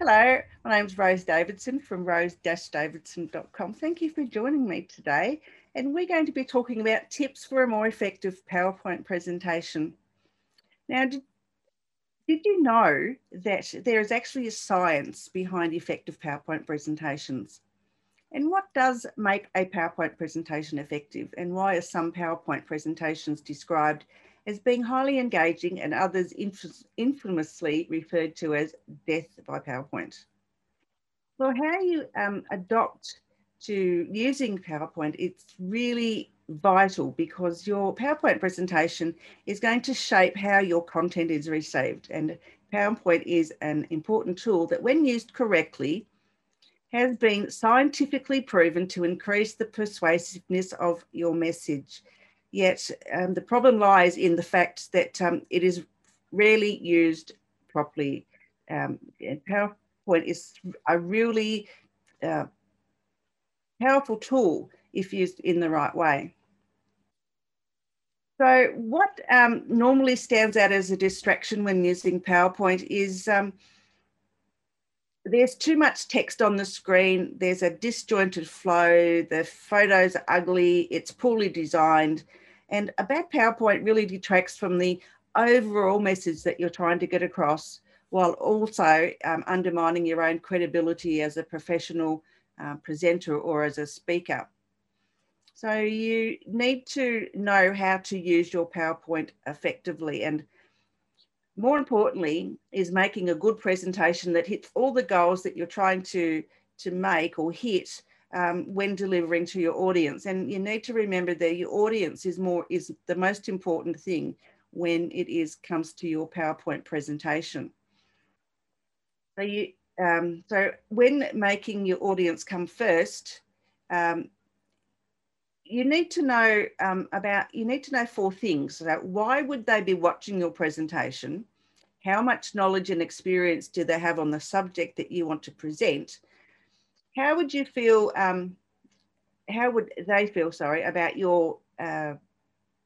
Hello, my name is Rose Davidson from rose-davidson.com. Thank you for joining me today. And we're going to be talking about tips for a more effective PowerPoint presentation. Now, did, did you know that there is actually a science behind effective PowerPoint presentations? And what does make a PowerPoint presentation effective? And why are some PowerPoint presentations described as being highly engaging and others infamously referred to as death by PowerPoint. Well, how you um, adopt to using PowerPoint, it's really vital because your PowerPoint presentation is going to shape how your content is received. And PowerPoint is an important tool that when used correctly, has been scientifically proven to increase the persuasiveness of your message Yet um, the problem lies in the fact that um, it is rarely used properly. Um, and PowerPoint is a really uh, powerful tool if used in the right way. So what um, normally stands out as a distraction when using PowerPoint is um, there's too much text on the screen, there's a disjointed flow, the photos are ugly, it's poorly designed, and a bad PowerPoint really detracts from the overall message that you're trying to get across while also um, undermining your own credibility as a professional uh, presenter or as a speaker. So you need to know how to use your PowerPoint effectively. And more importantly is making a good presentation that hits all the goals that you're trying to, to make or hit um, when delivering to your audience. And you need to remember that your audience is more is the most important thing when it is comes to your PowerPoint presentation. So you um, so when making your audience come first, um, you need to know um, about, you need to know four things. About why would they be watching your presentation? How much knowledge and experience do they have on the subject that you want to present? How would you feel, um, how would they feel, sorry, about your uh,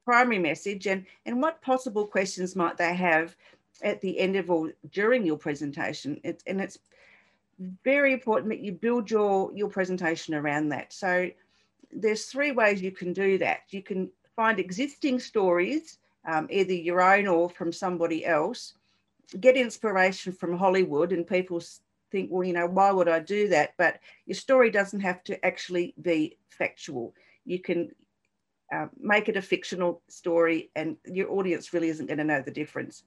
primary message and, and what possible questions might they have at the end of or during your presentation? It, and it's very important that you build your, your presentation around that. So there's three ways you can do that. You can find existing stories, um, either your own or from somebody else, get inspiration from Hollywood, and people think, well, you know, why would I do that? But your story doesn't have to actually be factual. You can uh, make it a fictional story, and your audience really isn't going to know the difference.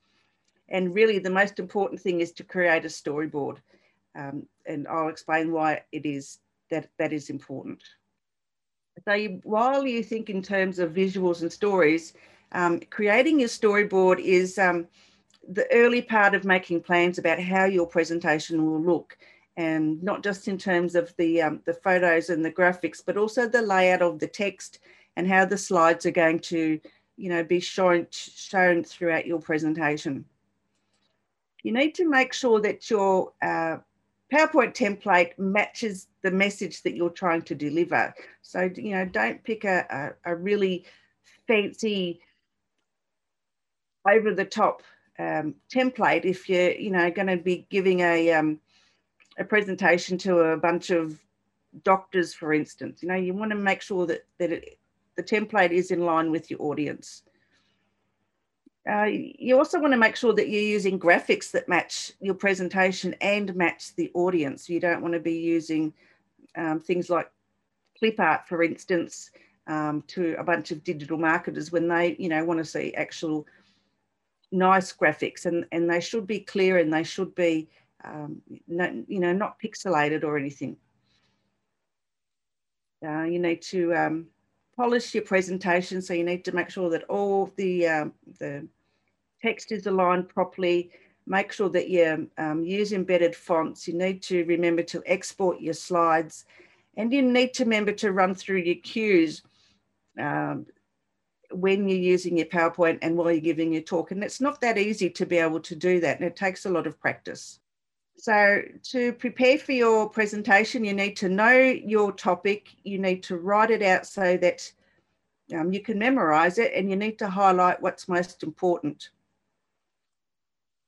And really, the most important thing is to create a storyboard. Um, and I'll explain why it is that that is important. So while you think in terms of visuals and stories, um, creating your storyboard is um, the early part of making plans about how your presentation will look and not just in terms of the, um, the photos and the graphics, but also the layout of the text and how the slides are going to, you know, be shown, shown throughout your presentation. You need to make sure that your uh, PowerPoint template matches the message that you're trying to deliver. So, you know, don't pick a, a, a really fancy, over the top um, template if you're, you know, going to be giving a, um, a presentation to a bunch of doctors, for instance. You know, you want to make sure that, that it, the template is in line with your audience. Uh, you also want to make sure that you're using graphics that match your presentation and match the audience. You don't want to be using um, things like clip art, for instance, um, to a bunch of digital marketers when they, you know, want to see actual nice graphics, and and they should be clear and they should be, um, no, you know, not pixelated or anything. Uh, you need to um, polish your presentation, so you need to make sure that all the um, the text is aligned properly. Make sure that you um, use embedded fonts. You need to remember to export your slides and you need to remember to run through your cues um, when you're using your PowerPoint and while you're giving your talk. And it's not that easy to be able to do that. And it takes a lot of practice. So, to prepare for your presentation, you need to know your topic. You need to write it out so that um, you can memorize it and you need to highlight what's most important.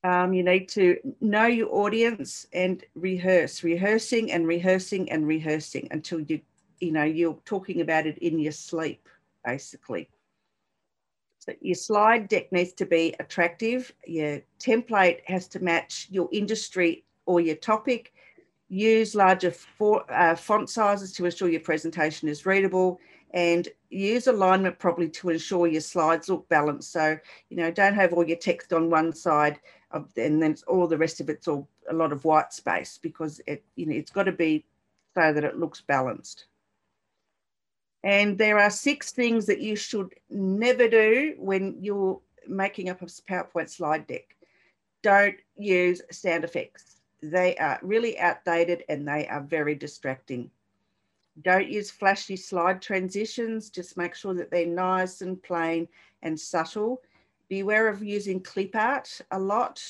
Um, you need to know your audience and rehearse, rehearsing and rehearsing and rehearsing until you, you know, you're talking about it in your sleep, basically. So your slide deck needs to be attractive. Your template has to match your industry or your topic. Use larger for, uh, font sizes to ensure your presentation is readable and use alignment properly to ensure your slides look balanced. So, you know, don't have all your text on one side of, and then all the rest of it's all a lot of white space because it, you know, it's got to be so that it looks balanced. And there are six things that you should never do when you're making up a PowerPoint slide deck. Don't use sound effects. They are really outdated and they are very distracting. Don't use flashy slide transitions. Just make sure that they're nice and plain and subtle. Beware of using clip art a lot.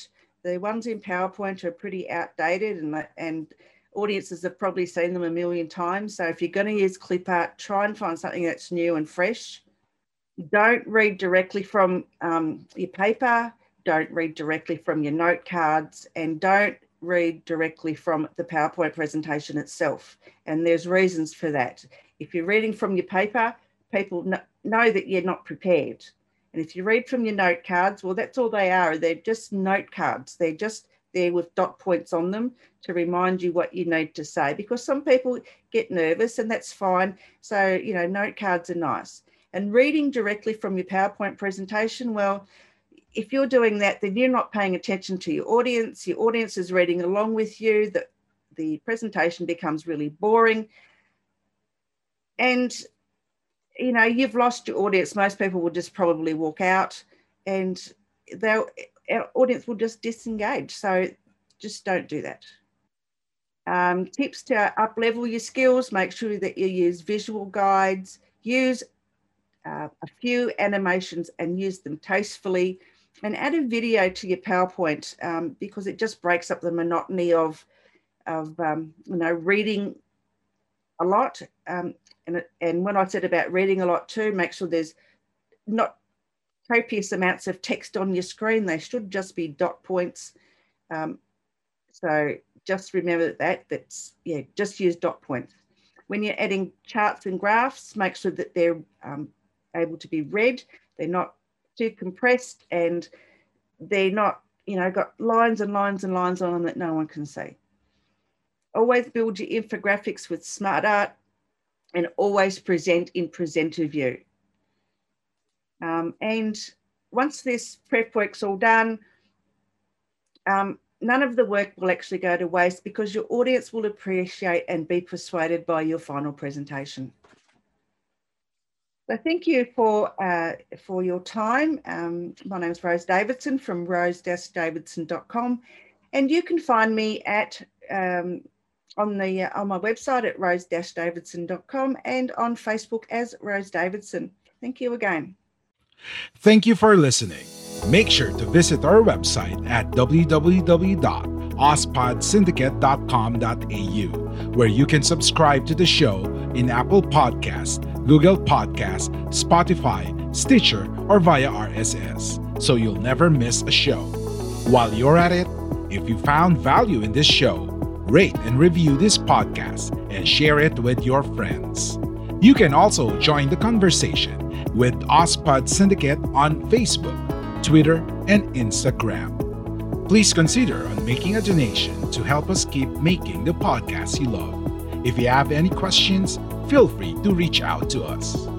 The ones in PowerPoint are pretty outdated and, and audiences have probably seen them a million times. So if you're going to use clip art, try and find something that's new and fresh. Don't read directly from um, your paper. Don't read directly from your note cards and don't read directly from the PowerPoint presentation itself. And there's reasons for that. If you're reading from your paper, people know that you're not prepared. And if you read from your note cards, well, that's all they are. They're just note cards. They're just there with dot points on them to remind you what you need to say because some people get nervous and that's fine. So, you know, note cards are nice. And reading directly from your PowerPoint presentation, well, if you're doing that, then you're not paying attention to your audience. Your audience is reading along with you. The, the presentation becomes really boring. And, you know, you've lost your audience. Most people will just probably walk out and our audience will just disengage. So just don't do that. Um, tips to up level your skills, make sure that you use visual guides, use uh, a few animations and use them tastefully and add a video to your PowerPoint um, because it just breaks up the monotony of, of um, you know, reading a lot. Um, and, and when I said about reading a lot too, make sure there's not copious amounts of text on your screen. They should just be dot points. Um, so just remember that, that's, yeah, just use dot points. When you're adding charts and graphs, make sure that they're um, able to be read. They're not too compressed and they're not, you know, got lines and lines and lines on them that no one can see. Always build your infographics with smart art and always present in presenter view. Um, and once this prep work's all done, um, none of the work will actually go to waste because your audience will appreciate and be persuaded by your final presentation. So thank you for, uh, for your time. Um, my name is Rose Davidson from rose-davidson.com and you can find me at um, on the uh, on my website at rose-davidson.com and on Facebook as Rose Davidson. Thank you again. Thank you for listening. Make sure to visit our website at www.ospodsyndicate.com.au, where you can subscribe to the show in Apple Podcast, Google Podcast, Spotify, Stitcher, or via RSS, so you'll never miss a show. While you're at it, if you found value in this show, rate and review this podcast and share it with your friends. You can also join the conversation with OSPOD Syndicate on Facebook, Twitter, and Instagram. Please consider on making a donation to help us keep making the podcast you love. If you have any questions, feel free to reach out to us.